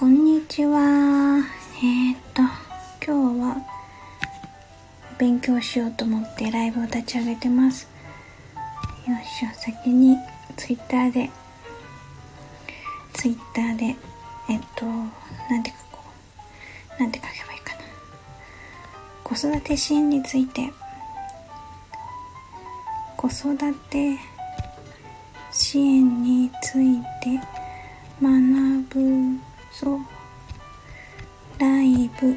こんにちは。えー、っと、今日は勉強しようと思ってライブを立ち上げてます。よいしょ、先にツイッターで、ツイッターで、えっと、なんて書こう。なんて書けばいいかな。子育て支援について、子育て支援について学ぶぞライブ。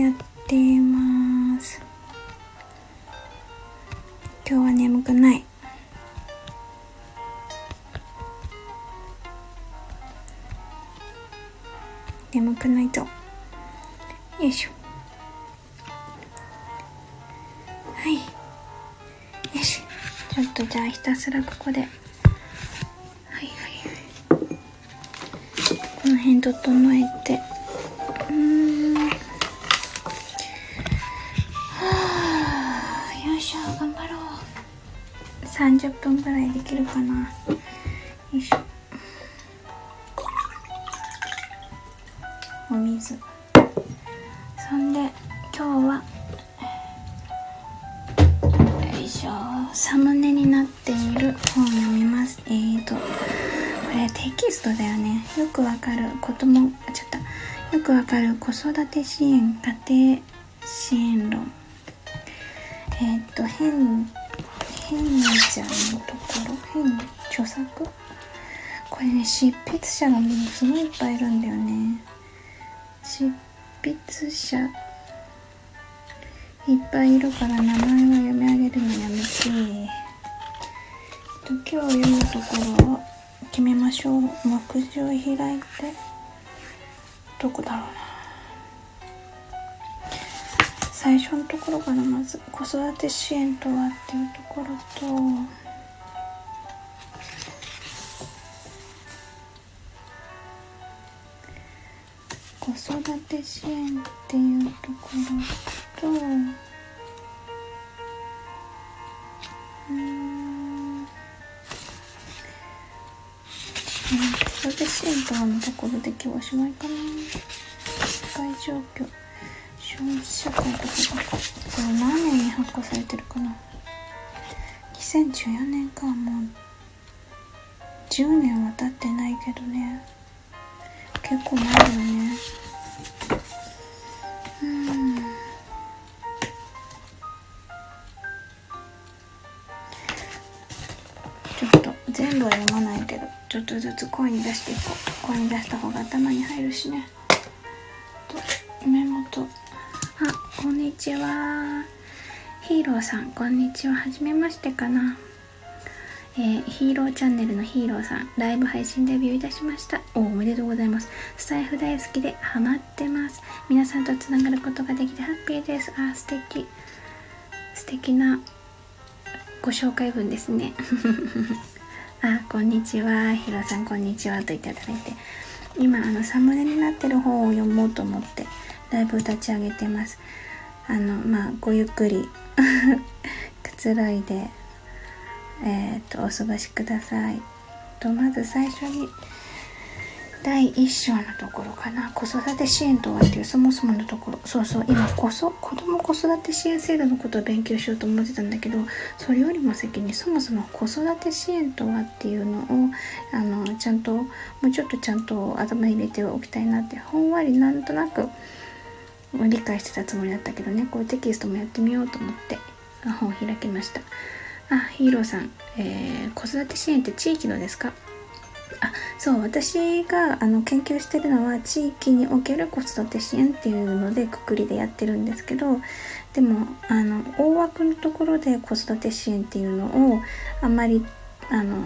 やってます。お水。そんで今日はよいしょ。サムネになっている本を読みます。えーとこれテキストだよね。よくわかる。こともちょっとよくわかる子育て支援家庭支援論。えっ、ー、と変変ちゃんのところ？変著作？これね執筆者がものすごいいっぱいいるんだよね。執筆者いっぱいいるから名前は読み上げるのやめて。今日読むところは決めましょう。目次を開いてどこだろう。な最初のところからまず子育て支援とはっていうところと子育て支援っていうところと支援とはのところで今日はおしまいかな。社会状況消費社会とかこれ何年に発行されてるかな2014年かもう10年は経ってないけどね結構前だよねちょっとずつ声に出していこう声に出した方が頭に入るしねと目元あこんにちはヒーローさんこんにちははじめましてかなえー、ヒーローチャンネルのヒーローさん、ライブ配信デビューいたしました。おおめでとうございます。スタイフ大好きでハマってます。皆さんとつながることができてハッピーです。あ、素敵。素敵なご紹介文ですね。あ、こんにちは。ひろさん、こんにちは。といただいて。今、あの、サムネになってる本を読もうと思って、ライブ立ち上げてます。あの、まあ、ごゆっくり くつろいで、えっ、ー、と、お過ごしください。と、まず最初に、第1章のところかな。子育て支援とはっていうそもそものところ。そうそう。今こそ子ども子育て支援制度のことを勉強しようと思ってたんだけどそれよりも先にそもそも子育て支援とはっていうのをあのちゃんともうちょっとちゃんと頭に入れておきたいなってほんわりなんとなく理解してたつもりだったけどね。こういうテキストもやってみようと思って本を開きました。あヒーローさん、えー、子育て支援って地域のですか？あそう私があの研究してるのは地域における子育て支援っていうのでくくりでやってるんですけどでもあの大枠のところで子育て支援っていうのをあんまりあの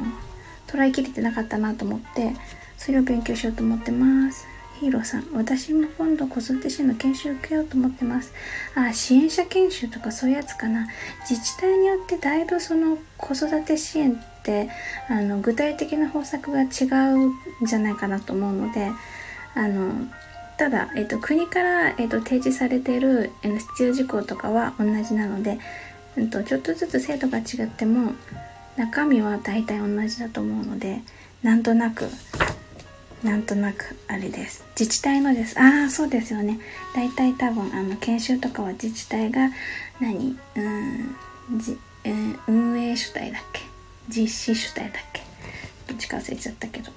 捉えきれてなかったなと思ってそれを勉強しようと思ってます。ヒーローさん、私も今度子育て支援の研修受けようと思ってます。あ、支援者研修とかそういうやつかな。自治体によってだいぶその子育て支援ってあの具体的な方策が違うんじゃないかなと思うので、あのただ、えっと、国から、えっと、提示されている必要事項とかは同じなので、えっと、ちょっとずつ制度が違っても中身は大体同じだと思うのでなんとなくなんとなくあれです。自治体のです。ああそうですよね。大体多分あの研修とかは自治体が何？うんじ、えー、運営主体だっけ？実施主体だっけ？どっちか忘れちゃったけど。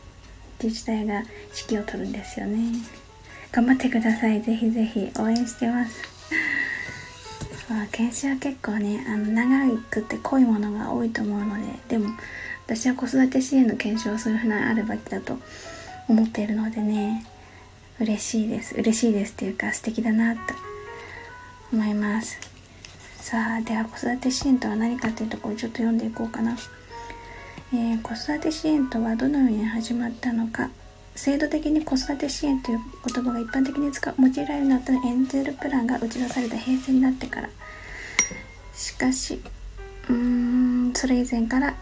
自治体が指揮を取るんですよね。頑張ってください。ぜひぜひ応援してます。研修は結構ねあの長くて濃いものが多いと思うのででも私は子育て支援の研修はそういうふうなあるべきだと思っているのでね嬉しいです。嬉しいですっていうか素敵だなと思います。さあでは子育て支援とは何かというところをちょっと読んでいこうかな、えー、子育て支援とはどのように始まったのか。制度的に子育て支援という言葉が一般的に使用いられるようになったエンゼルプランが打ち出された平成になってから。しかしうーんそれ以前から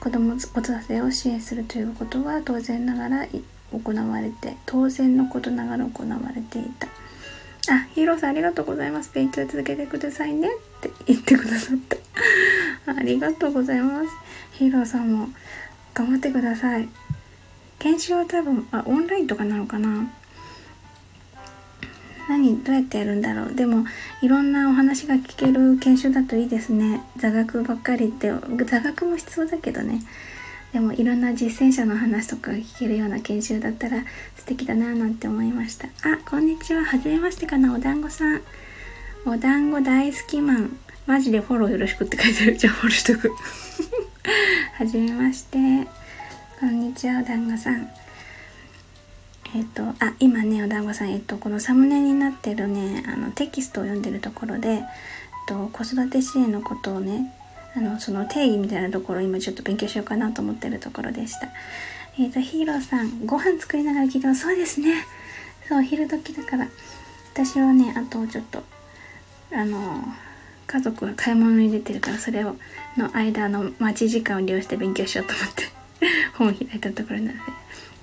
子供子育てを支援するということは当然ながら行われて当然のことながら行われていた。あヒーローさんありがとうございます。勉強続けてくださいねって言ってくださった。ありがとうございます。ヒーローさんも頑張ってください。研修は多分あオンラインとかなのかな。何どうやってやるんだろう。でもいろんなお話が聞ける研修だといいですね。座学ばっかりって座学も必要だけどね。でもいろんな実践者の話とか聞けるような研修だったら素敵だななんて思いました。あこんにちは。はじめましてかなお団子さん。お団子大好きマン。マジでフォローよろしくって書いてある。じゃあフォローしとく。はじめまして。こんにちはお団子さん。えっ、とあ今ねお団子さんえっ、とこのサムネになってるねあのテキストを読んでるところで、えっと、子育て支援のことをねあのその定義みたいなところを今ちょっと勉強しようかなと思ってるところでした。えっ、ー、とヒーローさんご飯作りながら聞いてます。そうですね。そう昼時だから。私はねあとちょっとあの家族が買い物に出てるからそれをの間の待ち時間を利用して勉強しようと思って 本を開いたところなので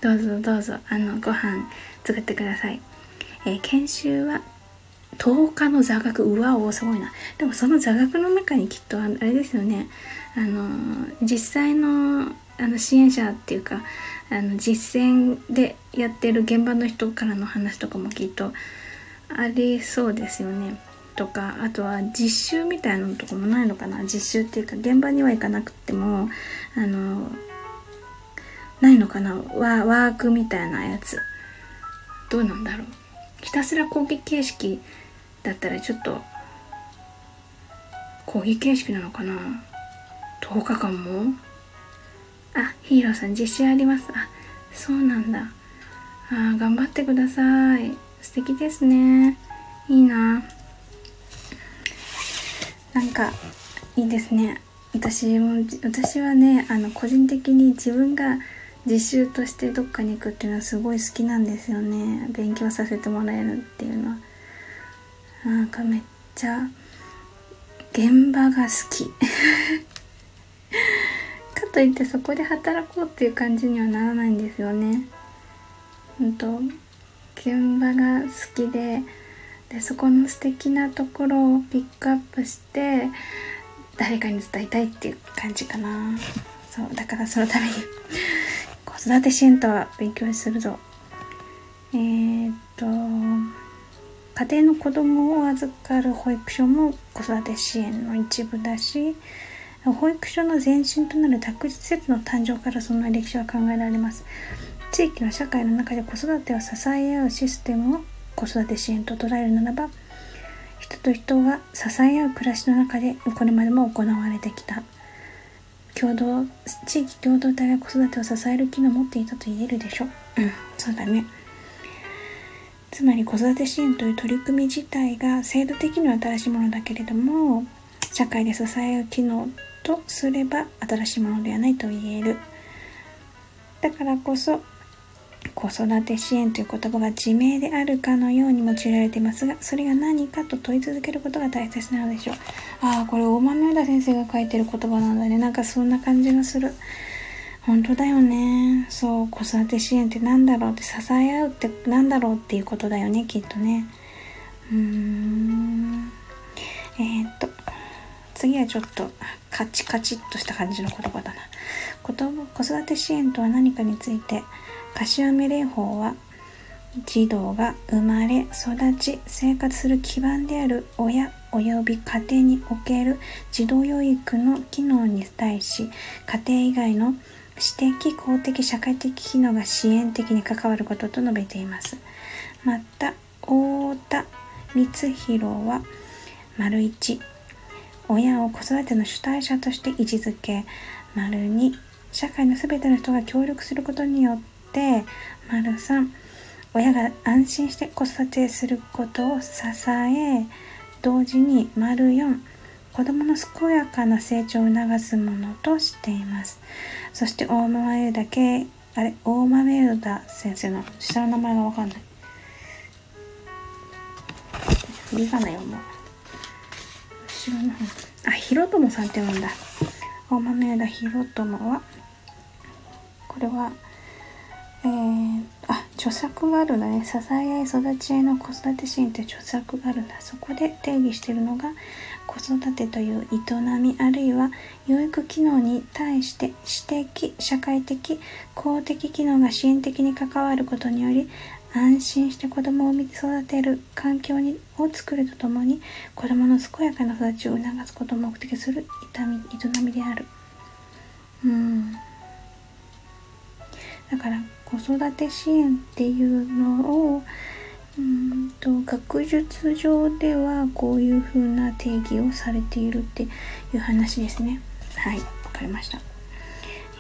どうぞどうぞあのご飯作ってください、えー、研修は10日の座学。うわおすごいな。でもその座学の中にきっとあれですよね。あの実際のあの支援者っていうかあの実践でやってる現場の人からの話とかもきっとありそうですよね。とかあとは実習みたいなのとかもないのかな？実習っていうか現場には行かなくてもあのないのかな？ワワークみたいなやつ。どうなんだろう？ひたすら講義形式だったらちょっと講義形式なのかな？10日間も？あヒーローさん実習あります。あそうなんだ。あ頑張ってください。素敵ですね。いいな。なんかいいですね。私も私はねあの個人的に自分が実習としてどっかに行くっていうのはすごい好きなんですよね。勉強させてもらえるっていうのは。なんかめっちゃ現場が好き。かといってそこで働こうっていう感じにはならないんですよね。うんと現場が好きででそこの素敵なところをピックアップして誰かに伝えたいっていう感じかな。そうだからそのために子育て支援とは勉強するぞ。えー、っと家庭の子供を預かる保育所も子育て支援の一部だし保育所の前身となる託児施設の誕生からその歴史は考えられます。地域の社会の中で子育てを支え合うシステムを子育て支援と捉えるならば人と人が支え合う暮らしの中でこれまでも行われてきた。共同地域共同体が子育てを支える機能を持っていたと言えるでしょう。うんそうだね。つまり子育て支援という取り組み自体が制度的には新しいものだけれども社会で支え合う機能とすれば新しいものではないと言える。だからこそ子育て支援という言葉が自明であるかのように用いられていますがそれが何かと問い続けることが大切なのでしょう。ああこれ大豆田先生が書いてる言葉なんだね。なんかそんな感じがする。本当だよね。そう子育て支援って何だろうって支え合うって何だろうっていうことだよねきっとね。うーん。えー、っと次はちょっとカチカチっとした感じの言葉だな。子育て支援とは何かについて柏目蓮舫は児童が生まれ育ち生活する基盤である親及び家庭における児童養育の機能に対し家庭以外の私的公的社会的機能が支援的に関わることと述べています。また太田光弘は丸一。親を子育ての主体者として位置づけ丸2社会のすべての人が協力することによって丸3親が安心して子育てすることを支え同時に丸4子供の健やかな成長を促すものとしています。そして大豆だけあれ大豆田先生の下の名前がわかんない。振り仮名読もう。後ろの方。あひろともさんって読んだ。大豆田ひろともはこれはえー、あ著作があるんだね支え合い育ち合いの子育て支援って著作があるんだ。そこで定義しているのが子育てという営みあるいは養育機能に対して私的社会的公的機能が支援的に関わることにより安心して子供を産み育てる環境にを作るとともに子供の健やかな育ちを促すことを目的する痛み営みである。うん。だから子育て支援っていうのをうんと学術上ではこういう風な定義をされているっていう話ですね。はいわかりました。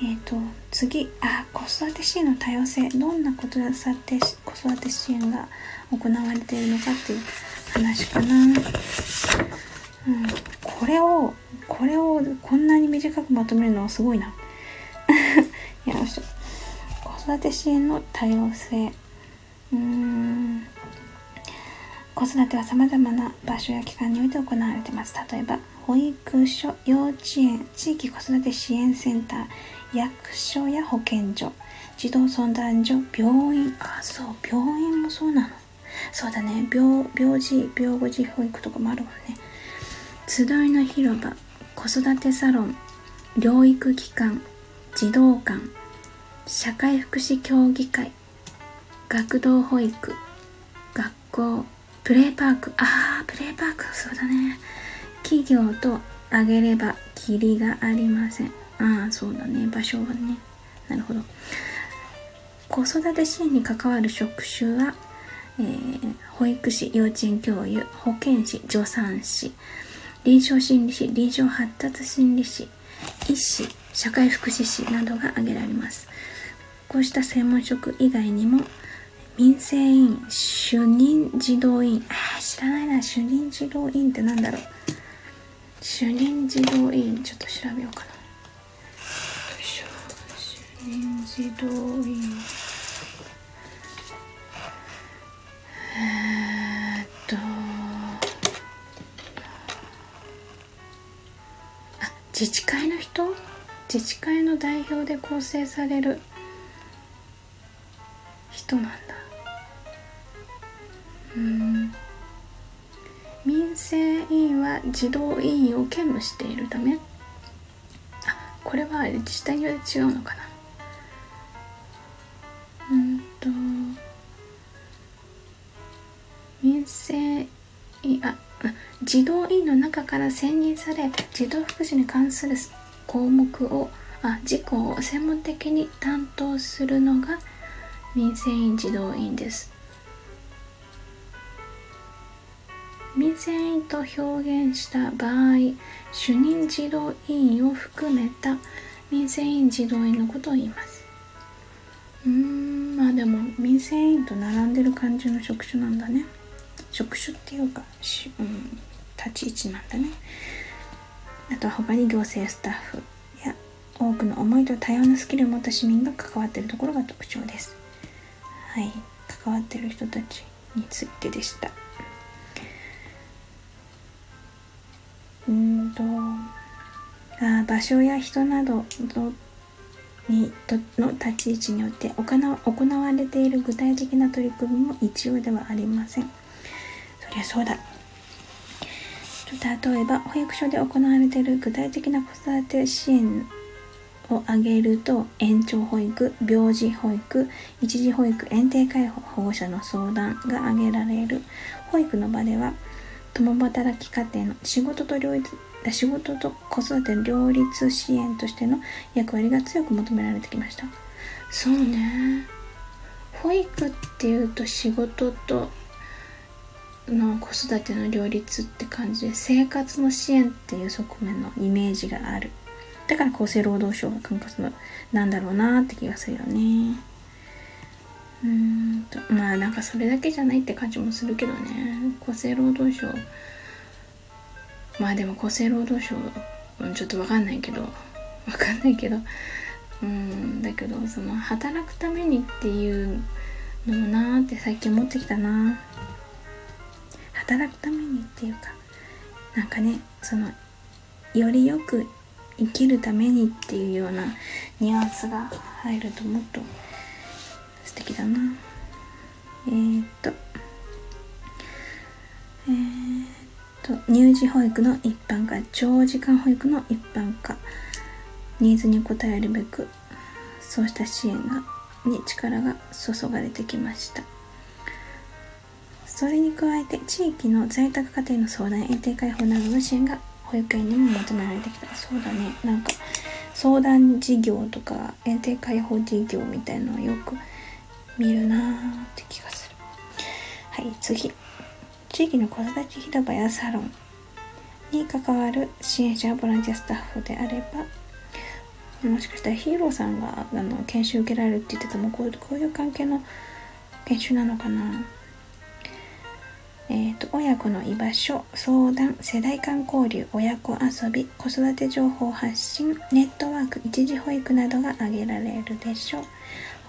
えっ、ー、と次。あ子育て支援の多様性。どんな子育て子育て支援が行われているのかっていう話かな、うん、これをこれをこんなに短くまとめるのはすごいな。育て支援の多様性。うん。子育てはさまざまな場所や機関において行われています。例えば保育所幼稚園地域子育て支援センター役所や保健所。児童相談所病院。あそう病院もそうなの。そうだね。病病児病後児保育とかもあるもんね。集いの広場子育てサロン療育機関児童館。社会福祉協議会学童保育学校プレイパークああプレイパークそうだね。企業とあげればきりがありません。ああそうだね。場所はね。なるほど。子育て支援に関わる職種は、えー、保育士幼稚園教諭保健師助産師臨床心理士臨床発達心理士医師社会福祉士などが挙げられます。こうした専門職以外にも民生委員主任児童委員。あ知らないな。主任児童委員ってなんだろう。主任児童委員ちょっと調べようかな。主任児童委員。え、っと。あ自治会の人？自治会の代表で構成される人なんだ。うん。民生委員は児童委員を兼務しているため。あこれは自治体によって違うのかな。うんと。民生委員あ児童委員の中から選任され児童福祉に関する項目をあ事項を専門的に担当するのが民生委員児童委員です。民生委員と表現した場合主任児童委員を含めた民生委員児童委員のことを言います。うんまあでも民生委員と並んでる感じの職種なんだね。職種っていうかし、うん、立ち位置なんだね。あとは他に行政スタッフや多くの思いと多様なスキルを持った市民が関わっているところが特徴です。はい関わってる人たちについてでした。うんとあ場所や人などにとの立ち位置によって行われている具体的な取り組みも一様ではありません。そりゃそうだ。例えば保育所で行われている具体的な子育て支援を挙げると延長保育病児保育一時保育園庭介護保護者の相談が挙げられる。保育の場では共働き家庭の仕事と両立仕事と子育ての両立支援としての役割が強く求められてきました。そうね。保育っていうと仕事との子育ての両立って感じで生活の支援っていう側面のイメージがある。だから厚生労働省が管轄のなんだろうなって気がするよね。うんとまあなんかそれだけじゃないって感じもするけどね。厚生労働省。まあでも厚生労働省ちょっとわかんないけど。わかんないけど。うんだけどその働くためにっていうのもなーって最近思ってきたな。働くためにっていうかなんかねそのよりよく生きるためにっていうようなニュアンスが入るともっと素敵だな。えー、っと。えー、っと。乳児保育の一般化長時間保育の一般化。ニーズに応えるべくそうした支援がに力が注がれてきました。それに加えて地域の在宅家庭の相談園庭開放などの支援が保育園にも求められてきた。そうだね。なんか相談事業とか園庭開放事業みたいのをよく見るなって気がする。はい次。地域の子育て広場やサロンに関わる支援者ボランティアスタッフであればもしかしたらヒーローさんがあの研修受けられるって言ってたもこうこういう関係の研修なのかなえーと、親子の居場所相談世代間交流親子遊び子育て情報発信ネットワーク一時保育などが挙げられるでしょう。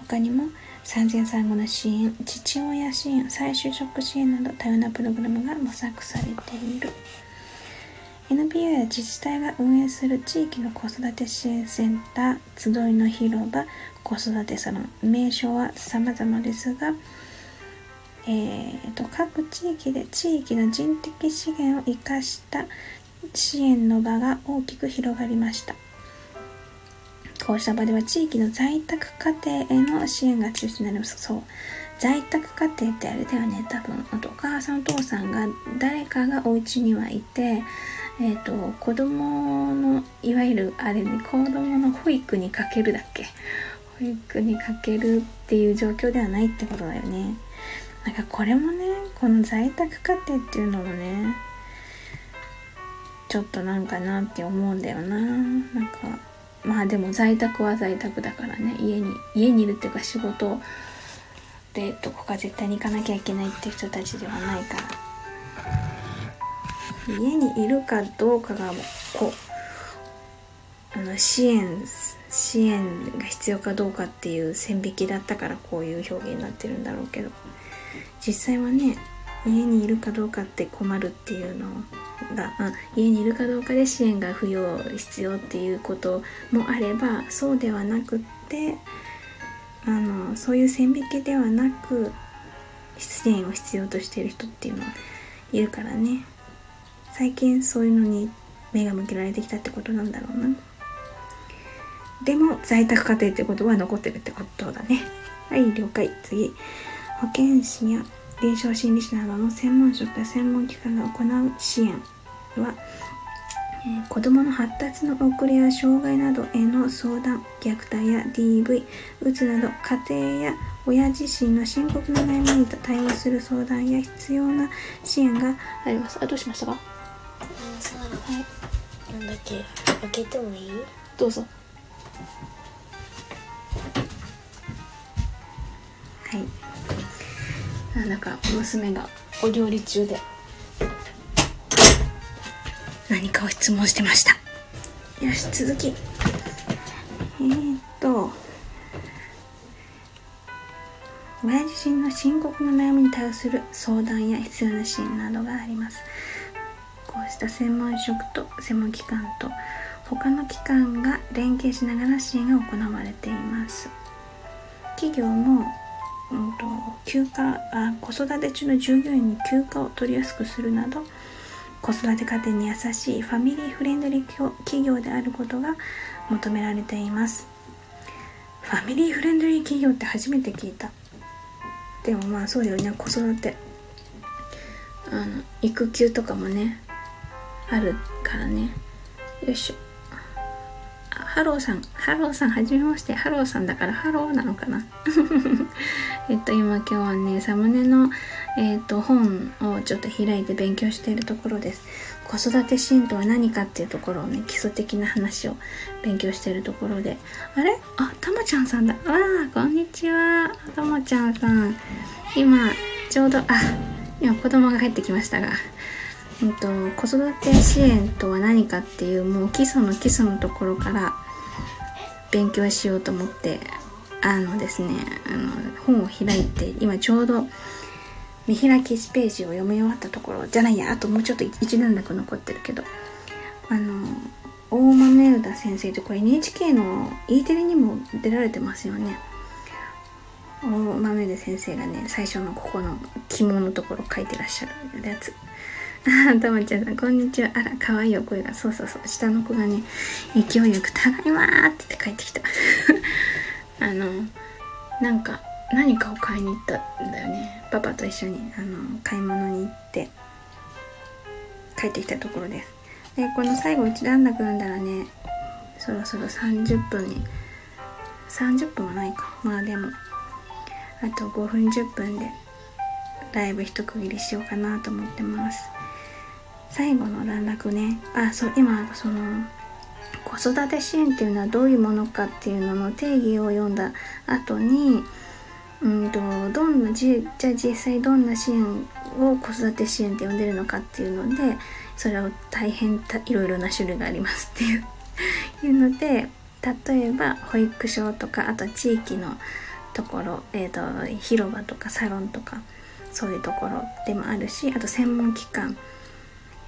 他にも産前産後の支援父親支援再就職支援など多様なプログラムが模索されている。NPO や自治体が運営する地域の子育て支援センター集いの広場子育てサロン名称は様々ですがえーと、各地域で地域の人的資源を生かした支援の場が大きく広がりました。こうした場では地域の在宅家庭への支援が中心になります。そう。在宅家庭ってあれだよね。多分あとお母さんお父さんが誰かがお家にはいてえっ、ー、と子供のいわゆるあれに子供の保育にかけるだっけ。保育にかけるっていう状況ではないってことだよね。なんかこれもねこの在宅家庭っていうのもねちょっとなんかなって思うんだよな。なんかまあでも在宅は在宅だからね。家に家にいるっていうか仕事でどこか絶対に行かなきゃいけないって人たちではないから。家にいるかどうかがこうあの支援支援が必要かどうかっていう線引きだったからこういう表現になってるんだろうけど。実際はね家にいるかどうかって困るっていうのが家にいるかどうかで支援が不要必要っていうこともあればそうではなくってあのそういう線引きではなく支援を必要としている人っていうのはいるからね。最近そういうのに目が向けられてきたってことなんだろうな。でも在宅家庭ってことは残ってるってことだね。はい了解。次。保健師や臨床心理士などの専門職や専門機関が行う支援は、えー、子どもの発達の遅れや障害などへの相談虐待や DV うつなど家庭や親自身の深刻な悩みに対応する相談や必要な支援があります。あどうしましたか？はい。なんだっけ？開けてもいい？どうぞ。はいなんか娘がお料理中で。何かを質問してました。よし続き。えー、っと。親自身の深刻な悩みに対する相談や必要な支援などがあります。こうした専門職と専門機関と他の機関が連携しながら支援が行われています。企業もうんと、休暇あ子育て中の従業員に休暇を取りやすくするなど子育て家庭に優しいファミリーフレンドリー企業であることが求められています。ファミリーフレンドリー企業って初めて聞いた。でもまあそうだよね子育て。あの育休とかもねあるからね。よいしょ。ハローさんハローさんはじめまして。ハローさんだからハローなのかな？えっと今今日はねサムネのえっと本をちょっと開いて勉強しているところです。子育て支援とは何かっていうところをね基礎的な話を勉強しているところで。あれ？あ、たまちゃんさんだ。わあこんにちは。たまちゃんさん。今ちょうどあ今子供が帰ってきましたが。うんと、子育て支援とは何かっていうもう基礎の基礎のところから勉強しようと思ってあのですねあの本を開いて今ちょうど見開き1ページを読み終わったところじゃないやあともうちょっと一段落残ってるけどあの大豆生田先生ってこれ NHK の E テレにも出られてますよね。大豆田先生がね最初のここの肝のところ書いてらっしゃるやつ。あ、たまちゃんさん、こんにちは。あら、かわいいお声が。そうそうそう。下の子がね、勢いよく、ただいまーって言って帰ってきた。あの、なんか、何かを買いに行ったんだよね。パパと一緒に、あの、買い物に行って、帰ってきたところです。で、この最後一段落読んだらね、そろそろ30分に、30分はないか。まあでも、あと5分10分で、ライブ一区切りしようかなと思ってます。最後の段落ね。あそう今その子育て支援っていうのはどういうものかっていうのの定義を読んだ後にうんとどんなじじゃあ実際どんな支援を子育て支援って呼んでるのかっていうのでそれを大変たいろいろな種類がありますっていう いうので例えば保育所とかあと地域のところ、えーと広場とかサロンとかそういうところでもあるしあと専門機関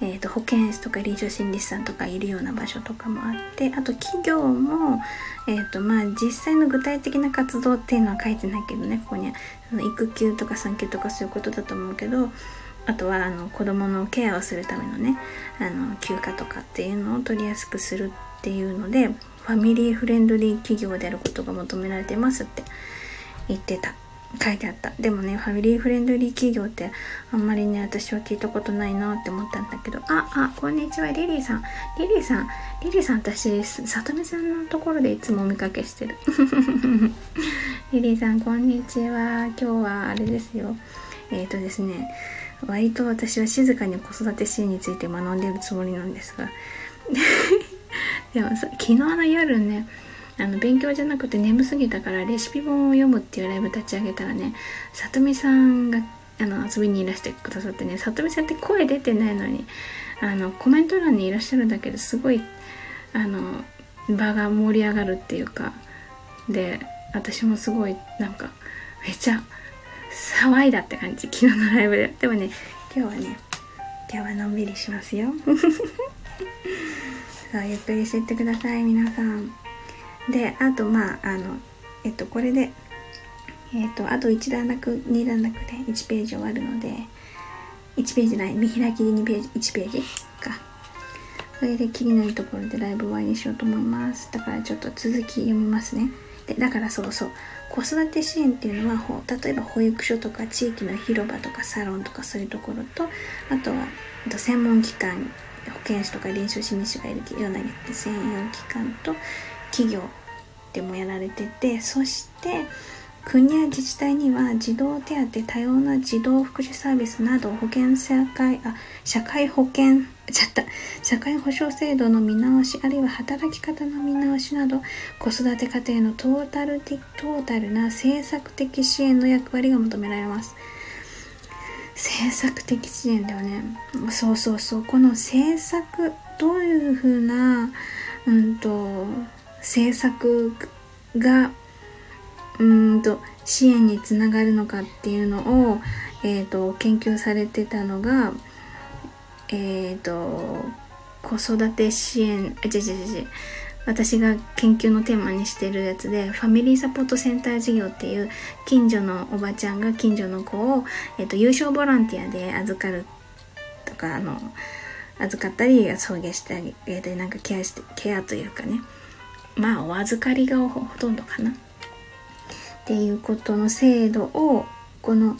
えーと、保健室とか臨床心理士さんとかいるような場所とかもあってあと企業も、えーとまあ、実際の具体的な活動っていうのは書いてないけどねここには。育休とか産休とかそういうことだと思うけどあとはあの子どものケアをするためのねあの休暇とかっていうのを取りやすくするっていうのでファミリーフレンドリー企業であることが求められてますって言ってた。書いてあった。でもねファミリーフレンドリー企業ってあんまりね私は聞いたことないなって思ったんだけど。ああこんにちはリリーさん。リリーさんリリーさん私さとみさんのところでいつもお見かけしてる。リリーさんこんにちは。今日はあれですよ。えっ、ー、とですね割と私は静かに子育て支援について学んでるつもりなんですが。でもさ昨日の夜ねあの勉強じゃなくて眠すぎたからレシピ本を読むっていうライブ立ち上げたらねさとみさんがあの遊びにいらしてくださってねさとみさんって声出てないのにあのコメント欄にいらっしゃるだけですごいあの場が盛り上がるっていうかで私もすごいなんかめっちゃ騒いだって感じ昨日のライブで。でもね今日はね今日はのんびりしますよ。さあゆっくりしていってください皆さん。であとまああのえっとこれでえっとあと1段落2段落で1ページ終わるので1ページない見開きで2ページ1ページか。それで気になるところでライブ終わりにしようと思います。だからちょっと続き読みますね。でだからそうそう。子育て支援っていうのは例えば保育所とか地域の広場とかサロンとかそういうところとあとは専門機関保健師とか臨床心理士がいるような専用機関と企業でもやられててそして国や自治体には児童手当多様な児童福祉サービスなど保険社会あ社会保険ちゃった社会保障制度の見直しあるいは働き方の見直しなど子育て家庭のトータルトータルな政策的支援の役割が求められます。政策的支援だよね。そうそうそう。この政策どういうふうなうんと政策がうんと支援につながるのかっていうのを、えーと、研究されてたのが、え、ー、と子育て支援あ違う違う違う私が研究のテーマにしてるやつでファミリーサポートセンター事業っていう近所のおばちゃんが近所の子を、えーと、優勝ボランティアで預かるとかあの預かったり送迎してあげてなんかケアしてケアというかね。まあお預かりがほとんどかな。っていうことの制度をこの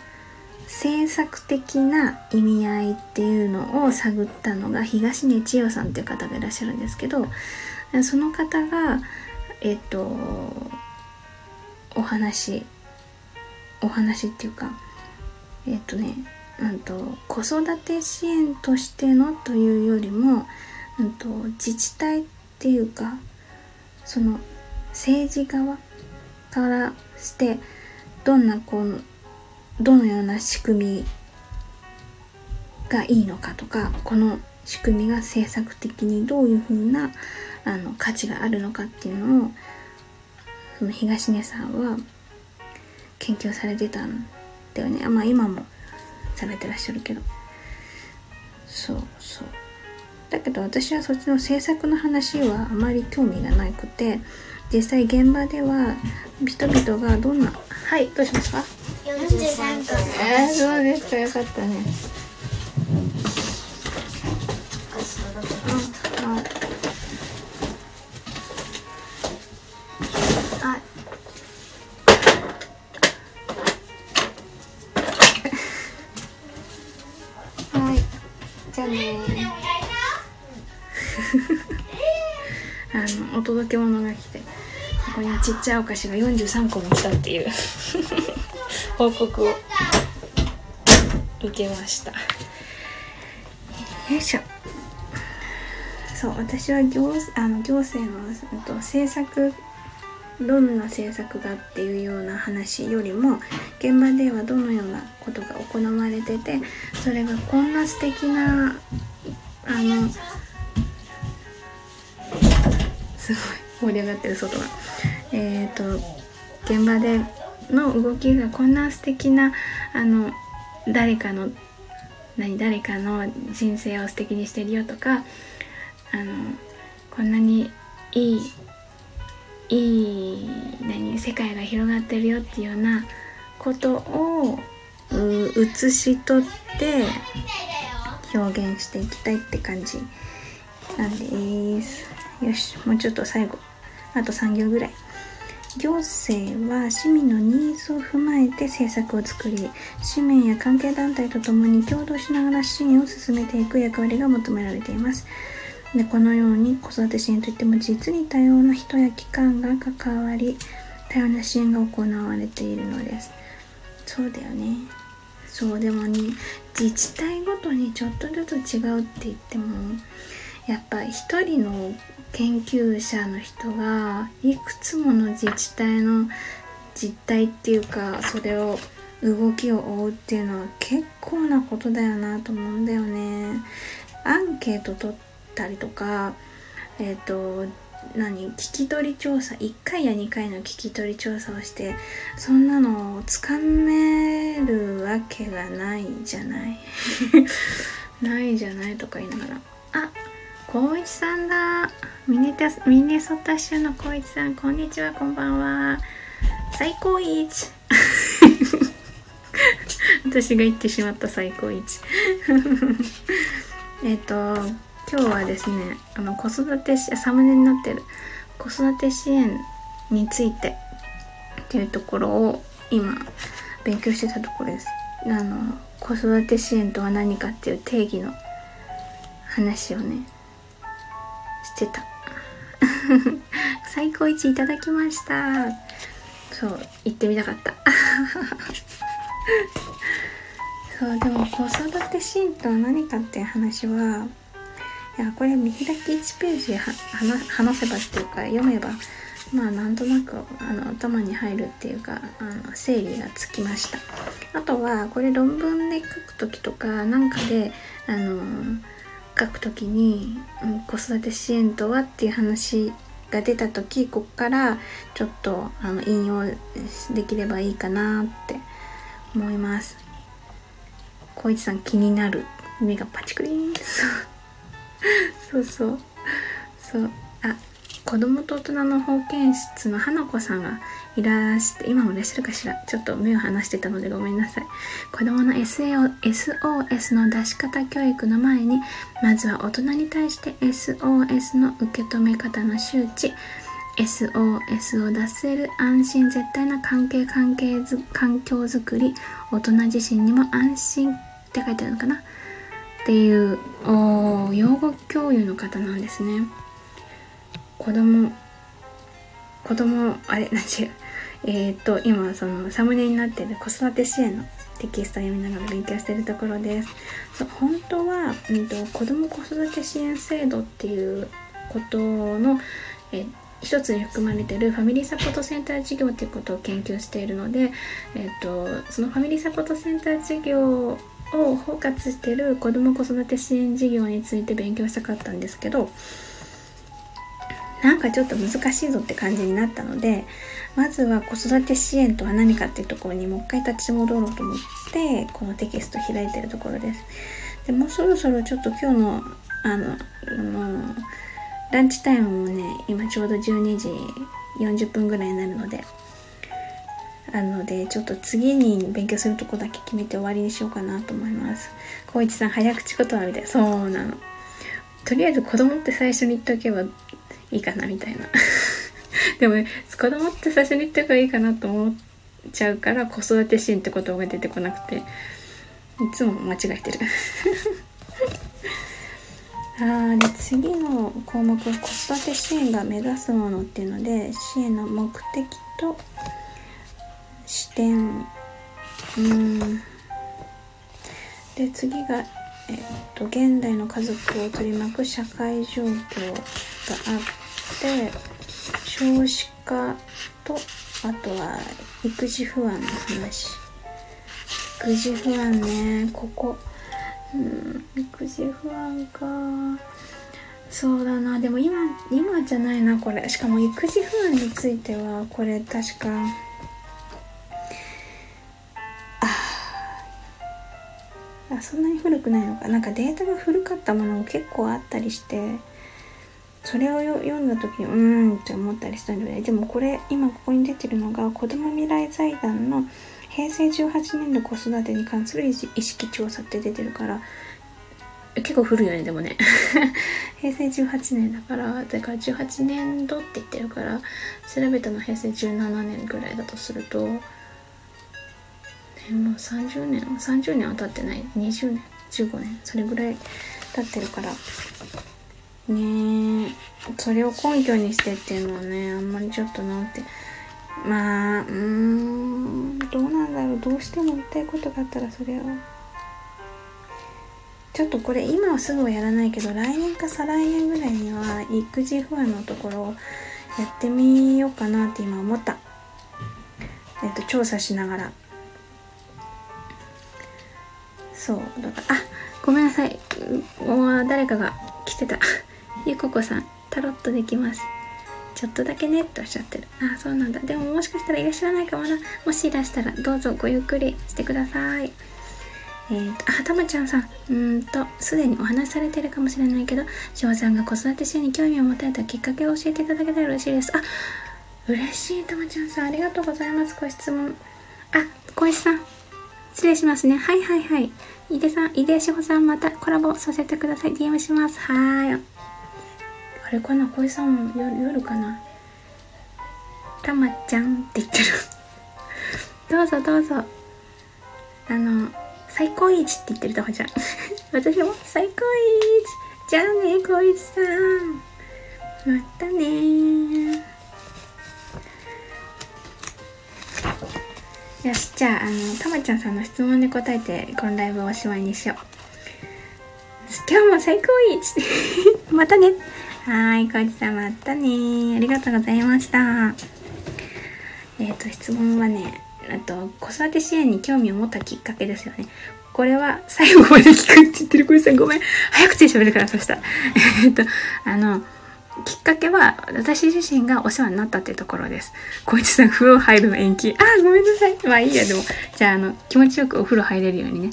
政策的な意味合いっていうのを探ったのが東根千代さんっていう方がいらっしゃるんですけどその方がえっとお話お話っていうかえっとねうんと子育て支援としてのというよりも、うんと、自治体っていうかその政治側からしてどんなこうどのような仕組みがいいのかとかこの仕組みが政策的にどういうふうなあの価値があるのかっていうのをその東根さんは研究されてたんだよね。まあ今もされてらっしゃるけど。そうそう。だけど私はそっちの制作の話はあまり興味がなくて実際現場では人々がどんなはいどうしますか？43個えー、そうですかよかったねちっちゃいお菓子が43個も来たっていう。報告を受けました。よいしょ。そう私は行あの行政のうんと政策どんな政策がっていうような話よりも現場ではどのようなことが行われててそれがこんな素敵なあのすごい盛り上がってる外が。えっ、と現場での動きがこんな素敵なあの誰かの何誰かの人生を素敵にしてるよとかあのこんなにいいいい何世界が広がってるよっていうようなことを写し取って表現していきたいって感じなんです。よしもうちょっと最後あと3行ぐらい。行政は市民のニーズを踏まえて政策を作り市民や関係団体とともに共同しながら支援を進めていく役割が求められています。でこのように子育て支援といっても実に多様な人や機関が関わり多様な支援が行われているのです。そうだよね。そうでもね自治体ごとにちょっとずつ違うって言ってもやっぱ一人の研究者の人がいくつもの自治体の実態っていうかそれを動きを追うっていうのは結構なことだよなと思うんだよね。アンケート取ったりとかえっ、と何？聞き取り調査？1回や2回の聞き取り調査をしてそんなのをつかめるわけがないじゃない。ないじゃないとか言いながらあ光一さんだ。ミネタミネソタ州の光一さんこんにちはこんばんは。最高一 私が言ってしまった最高一 えっと今日はですねあの子育てサムネになってる。子育て支援について。っていうところを今勉強してたところです。あの子育て支援とは何かっていう定義の話をねしてた。最高一いただきました。そう行ってみたかった。そうでも子育て支援とは何かっていう話はいやこれ見開き1ページは話せばっていうか読めばまあなんとなくあの頭に入るっていうかあの整理がつきました。あとはこれ論文で書く時とかなんかであの書く時に、うん、子育て支援とはっていう話が出た時こっからちょっとあの引用できればいいかなって思います。小一さん気になる。目がパチクリン。そうそう。そう。あ子供と大人の保健室の花子さんがいらして今もいらっしゃるかしら？ちょっと目を離してたのでごめんなさい。子供の SAO SOS の出し方教育の前にまずは大人に対して SOS の受け止め方の周知。SOS を出せる安心絶対な関係関係ず環境づくり。大人自身にも安心って書いてあるのかな？っていうお養護教諭の方なんですね。子供子供あれなん違う。えっ、と今そのサムネになってる子育て支援のテキストを読みながら勉強してるところです。そう本当は、うんと、子ども子育て支援制度っていうことのえ一つに含まれてるファミリーサポートセンター事業ということを研究しているので、えっと、そのファミリーサポートセンター事業を包括してる子ども子育て支援事業について勉強したかったんですけどなんかちょっと難しいぞって感じになったのでまずは子育て支援とは何かっていうところにもう一回立ち戻ろうと思ってこのテキスト開いてるところです。でもうそろそろちょっと今日のあのあのランチタイムもね今ちょうど12時40分ぐらいになるのでなのでちょっと次に勉強するとこだけ決めて終わりにしようかなと思います。光一さん早口言葉みたい。そうなの。とりあえず子供って最初に言っておけばいいかなみたいな。でもね子供って最初に言っておけばいいかなと思っちゃうから子育て支援って言葉が出てこなくて。いつも間違えてる。あで次の項目は子育て支援が目指すものっていうので支援の目的と視点。うん。で次が、えっと、現代の家族を取り巻く社会状況があって少子化とあとは育児不安の話。育児不安ね。ここ。うん育児不安か。そうだな。でも今今じゃないなこれ。しかも育児不安についてはこれ確か。あそんなに古くないのか。なんかデータが古かったものも結構あったりして。それを読んだ時にうーんって思ったりしたんだよね。でもこれ今ここに出てるのが子ども未来財団の平成18年度子育てに関する意識調査って出てるから結構古いよねでもね。平成18年だからだから18年度って言ってるから調べたの平成17年ぐらいだとすると、ね、もう30年30年は経ってない。20年15年それぐらい経ってるからねそれを根拠にしてっていうのはねあんまりちょっとなって。まあうーんどうなんだろう。どうしても言いたいことがあったらそれはちょっとこれ今はすぐはやらないけど来年か再来年ぐらいには育児不安のところをやってみようかなって今思った。えっと調査しながら。そうだからあごめんなさい。誰かが来てた。ゆここさんタロットできますちょっとだけねっておっしゃってるあそうなんだでももしかしたらいらっしゃらないかもなもしいらしたらどうぞごゆっくりしてくださいえーと、あ、たまちゃんさん、うんと、すでにお話しされてるかもしれないけど、翔さんが子育て支援に興味を持たれたきっかけを教えていただけたら嬉しいです。あ、嬉しい、たまちゃんさん、ありがとうございます。ご質問。あ、小石さん、失礼しますね。はいはいはい。井出さん、井出志保さん、またコラボさせてください。DM します。はい。あれかな小石さんも夜夜かな？たまちゃんって言ってる。どうぞどうぞ。あの、最高一って言ってるとほちゃん。私も最高一じゃあね、高一さん。またねよし、じゃあ、あの、たまちゃんさんの質問に答えて、このライブをおしまいにしよう。今日も最高一 またねはい、こいちさんまたねありがとうございました。えっ、ー、と、質問はね、あと、子育て支援に興味を持ったきっかけですよね。これは最後まで聞くって言ってる小石さんごめん。早口で喋るから、そしたら。えっと、あの、きっかけは私自身がお世話になったっていうところです。小一さん風呂入るの延期。あ、ごめんなさい。まあいいや、でも。じゃあ、あの、気持ちよくお風呂入れるようにね、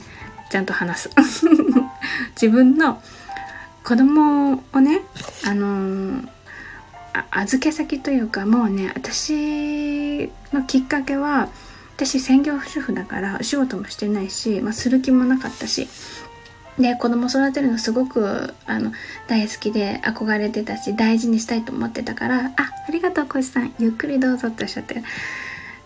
ちゃんと話す。自分の子供をね、あのー、あ預け先というかもうね私のきっかけは私専業主婦だからお仕事もしてないし、まあ、する気もなかったしで子供育てるのすごくあの大好きで憧れてたし大事にしたいと思ってたから「あありがとう小石さんゆっくりどうぞ」っておっしゃって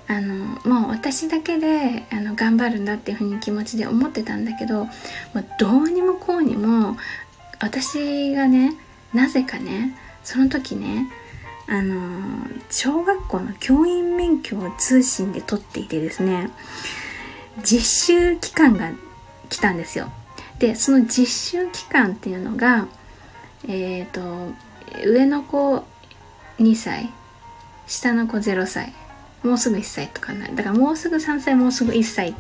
あのもう私だけであの頑張るんだっていうふうに気持ちで思ってたんだけど、まあ、どうにもこうにも私がねなぜかねその時ねあの小学校の教員免許を通信で取っていてですね実習期間が来たんですよ。でその実習期間っていうのがえっ、ー、と上の子2歳下の子0歳もうすぐ1歳とかなる。だからもうすぐ3歳もうすぐ1歳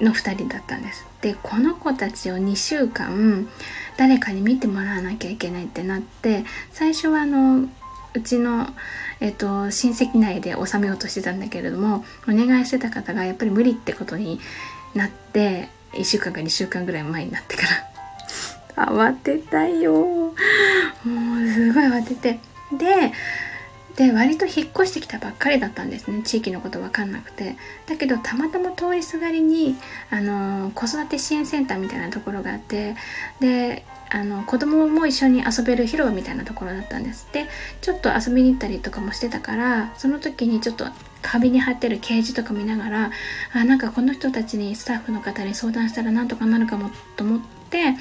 の2人だったんです。でこの子たちを2週間誰かに見てもらわなきゃいけないってなって最初はあのうちの、えっと、親戚内で収めようとしてたんだけれどもお願いしてた方がやっぱり無理ってことになって1週間か2週間ぐらい前になってから。慌てたよ。もうすごい慌てて。でで割と引っ越してきたばっかりだったんですね。地域のこと分かんなくて。だけどたまたま通りすがりにあの子育て支援センターみたいなところがあってであの子供も一緒に遊べる広場みたいなところだったんです。でちょっと遊びに行ったりとかもしてたからその時にちょっと壁に貼ってる掲示とか見ながらあなんかこの人たちにスタッフの方に相談したらなんとかなるかもと思って、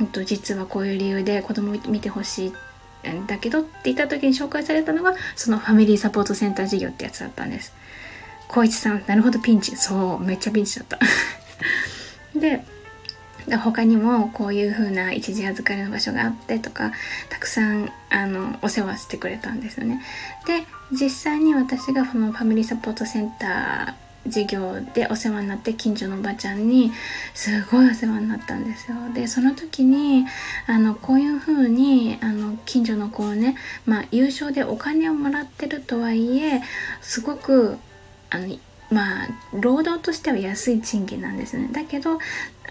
えっと、実はこういう理由で子供見てほしいってだけどって言った時に紹介されたのがそのファミリーサポートセンター事業ってやつだったんです。光一さんなるほどピンチ。そうめっちゃピンチだった。で他にもこういう風な一時預かりの場所があってとかたくさんあのお世話してくれたんですよね。で実際に私がそのファミリーサポートセンター授業でお世話になって近所のおばちゃんにすごいお世話になったんですよ。でその時にあのこういう風にあに近所の子をね、まあ、優勝でお金をもらってるとはいえすごくあのまあ労働としては安い賃金なんですね。だけど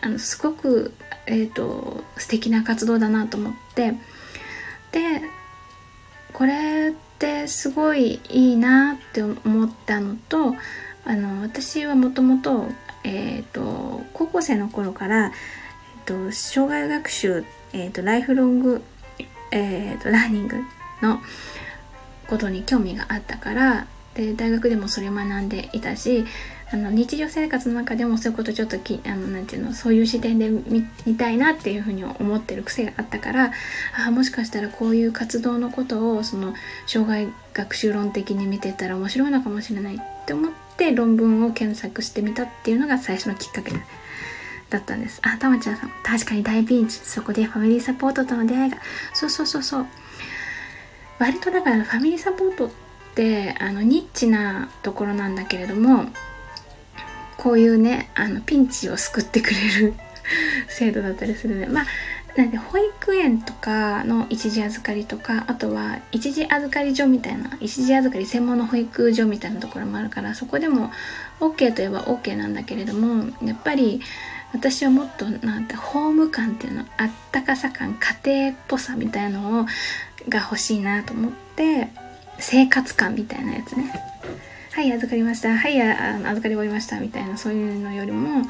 あのすごく、えーと、素敵な活動だなと思って。でこれってすごいいいなって思ったのとあの私はもともと,、えーと、高校生の頃から、えーと、障害学習、えー、とライフロング、えー、とラーニングのことに興味があったからで大学でもそれを学んでいたしあの日常生活の中でもそういうことちょっときあのなんていうのそういう視点で見たいなっていうふうに思ってる癖があったからあもしかしたらこういう活動のことをその障害学習論的に見てたら面白いのかもしれないって思って論文を検索してみたっていうのが最初のきっかけだったんです。あ、たまちゃんさん、確かに大ピンチ。そこでファミリーサポートとの出会いが。そうそうそうそう。割とだからファミリーサポートってあのニッチなところなんだけれどもこういうねあのピンチを救ってくれる 制度だったりするのでまあなんで保育園とかの一時預かりとかあとは一時預かり所みたいな一時預かり専門の保育所みたいなところもあるからそこでも OK といえば OK なんだけれどもやっぱり私はもっとなんてホーム感っていうのあったかさ感家庭っぽさみたいのをが欲しいなと思って生活感みたいなやつね。はい預かりました。はいあ預かり終わりました。みたいなそういうのよりも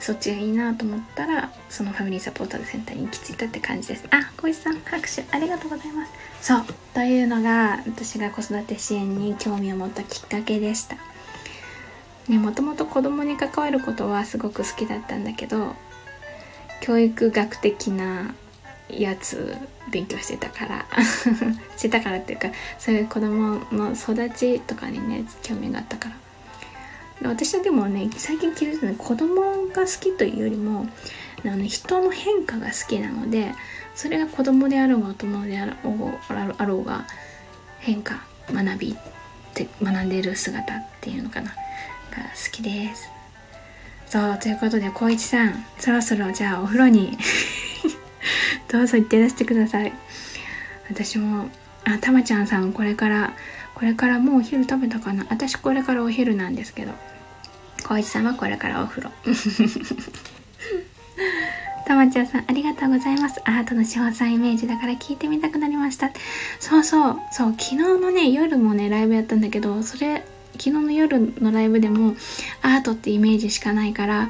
そっちがいいなと思ったらそのファミリーサポーターセンターに行き着いたって感じです。あ小石さん拍手ありがとうございます。そうというのが私が子育て支援に興味を持ったきっかけでした。ねもともと子供に関わることはすごく好きだったんだけど教育学的なやつ勉強してたから してたからっていうかそういう子供の育ちとかにね興味があったから。私はでもね最近気づいたのは子供が好きというよりもあの人の変化が好きなのでそれが子供であろうが大人であろうが変化学びって学んでる姿っていうのかなが好きです。そうということで光一さんそろそろじゃあお風呂に どうぞ行ってらしてください。私もあたまちゃんさんこれからこれからもうお昼食べたかな？私これからお昼なんですけど。光一さんはこれからお風呂。たまちゃんさん、ありがとうございます。アートの詳細イメージだから聞いてみたくなりました。そうそう、そう、昨日のね、夜もね、ライブやったんだけど、それ、昨日の夜のライブでも、アートってイメージしかないから、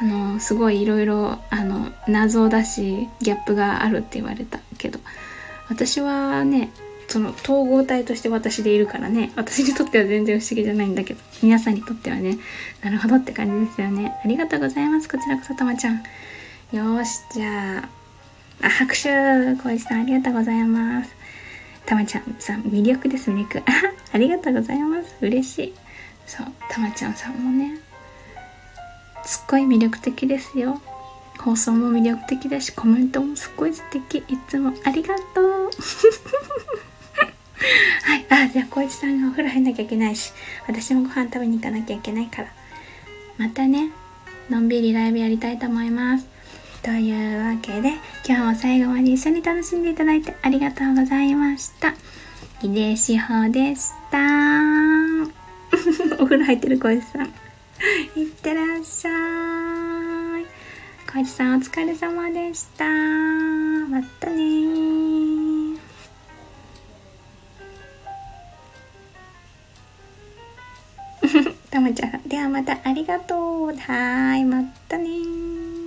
あの、すごいいろいろ、あの、謎だし、ギャップがあるって言われたけど、私はね、その統合体として私でいるからね。私にとっては全然不思議じゃないんだけど。皆さんにとってはね。なるほどって感じですよね。ありがとうございます。こちらこそたまちゃん。よし。じゃああ拍手小石さんありがとうございます。たまちゃんさん魅力です魅力。あ ありがとうございます。嬉しい。そうたまちゃんさんもね。すっごい魅力的ですよ。放送も魅力的だしコメントもすっごい素敵。いつもありがとう。はい。あ、じゃあ、小一さんがお風呂入んなきゃいけないし、私もご飯食べに行かなきゃいけないから。またね、のんびりライブやりたいと思います。というわけで、今日も最後まで一緒に楽しんでいただいてありがとうございました。井出志保でした。お風呂入ってる小一さん。いってらっしゃい。小一さんお疲れ様でした。またねたまちゃん、ではまたありがとう。はーい、またね。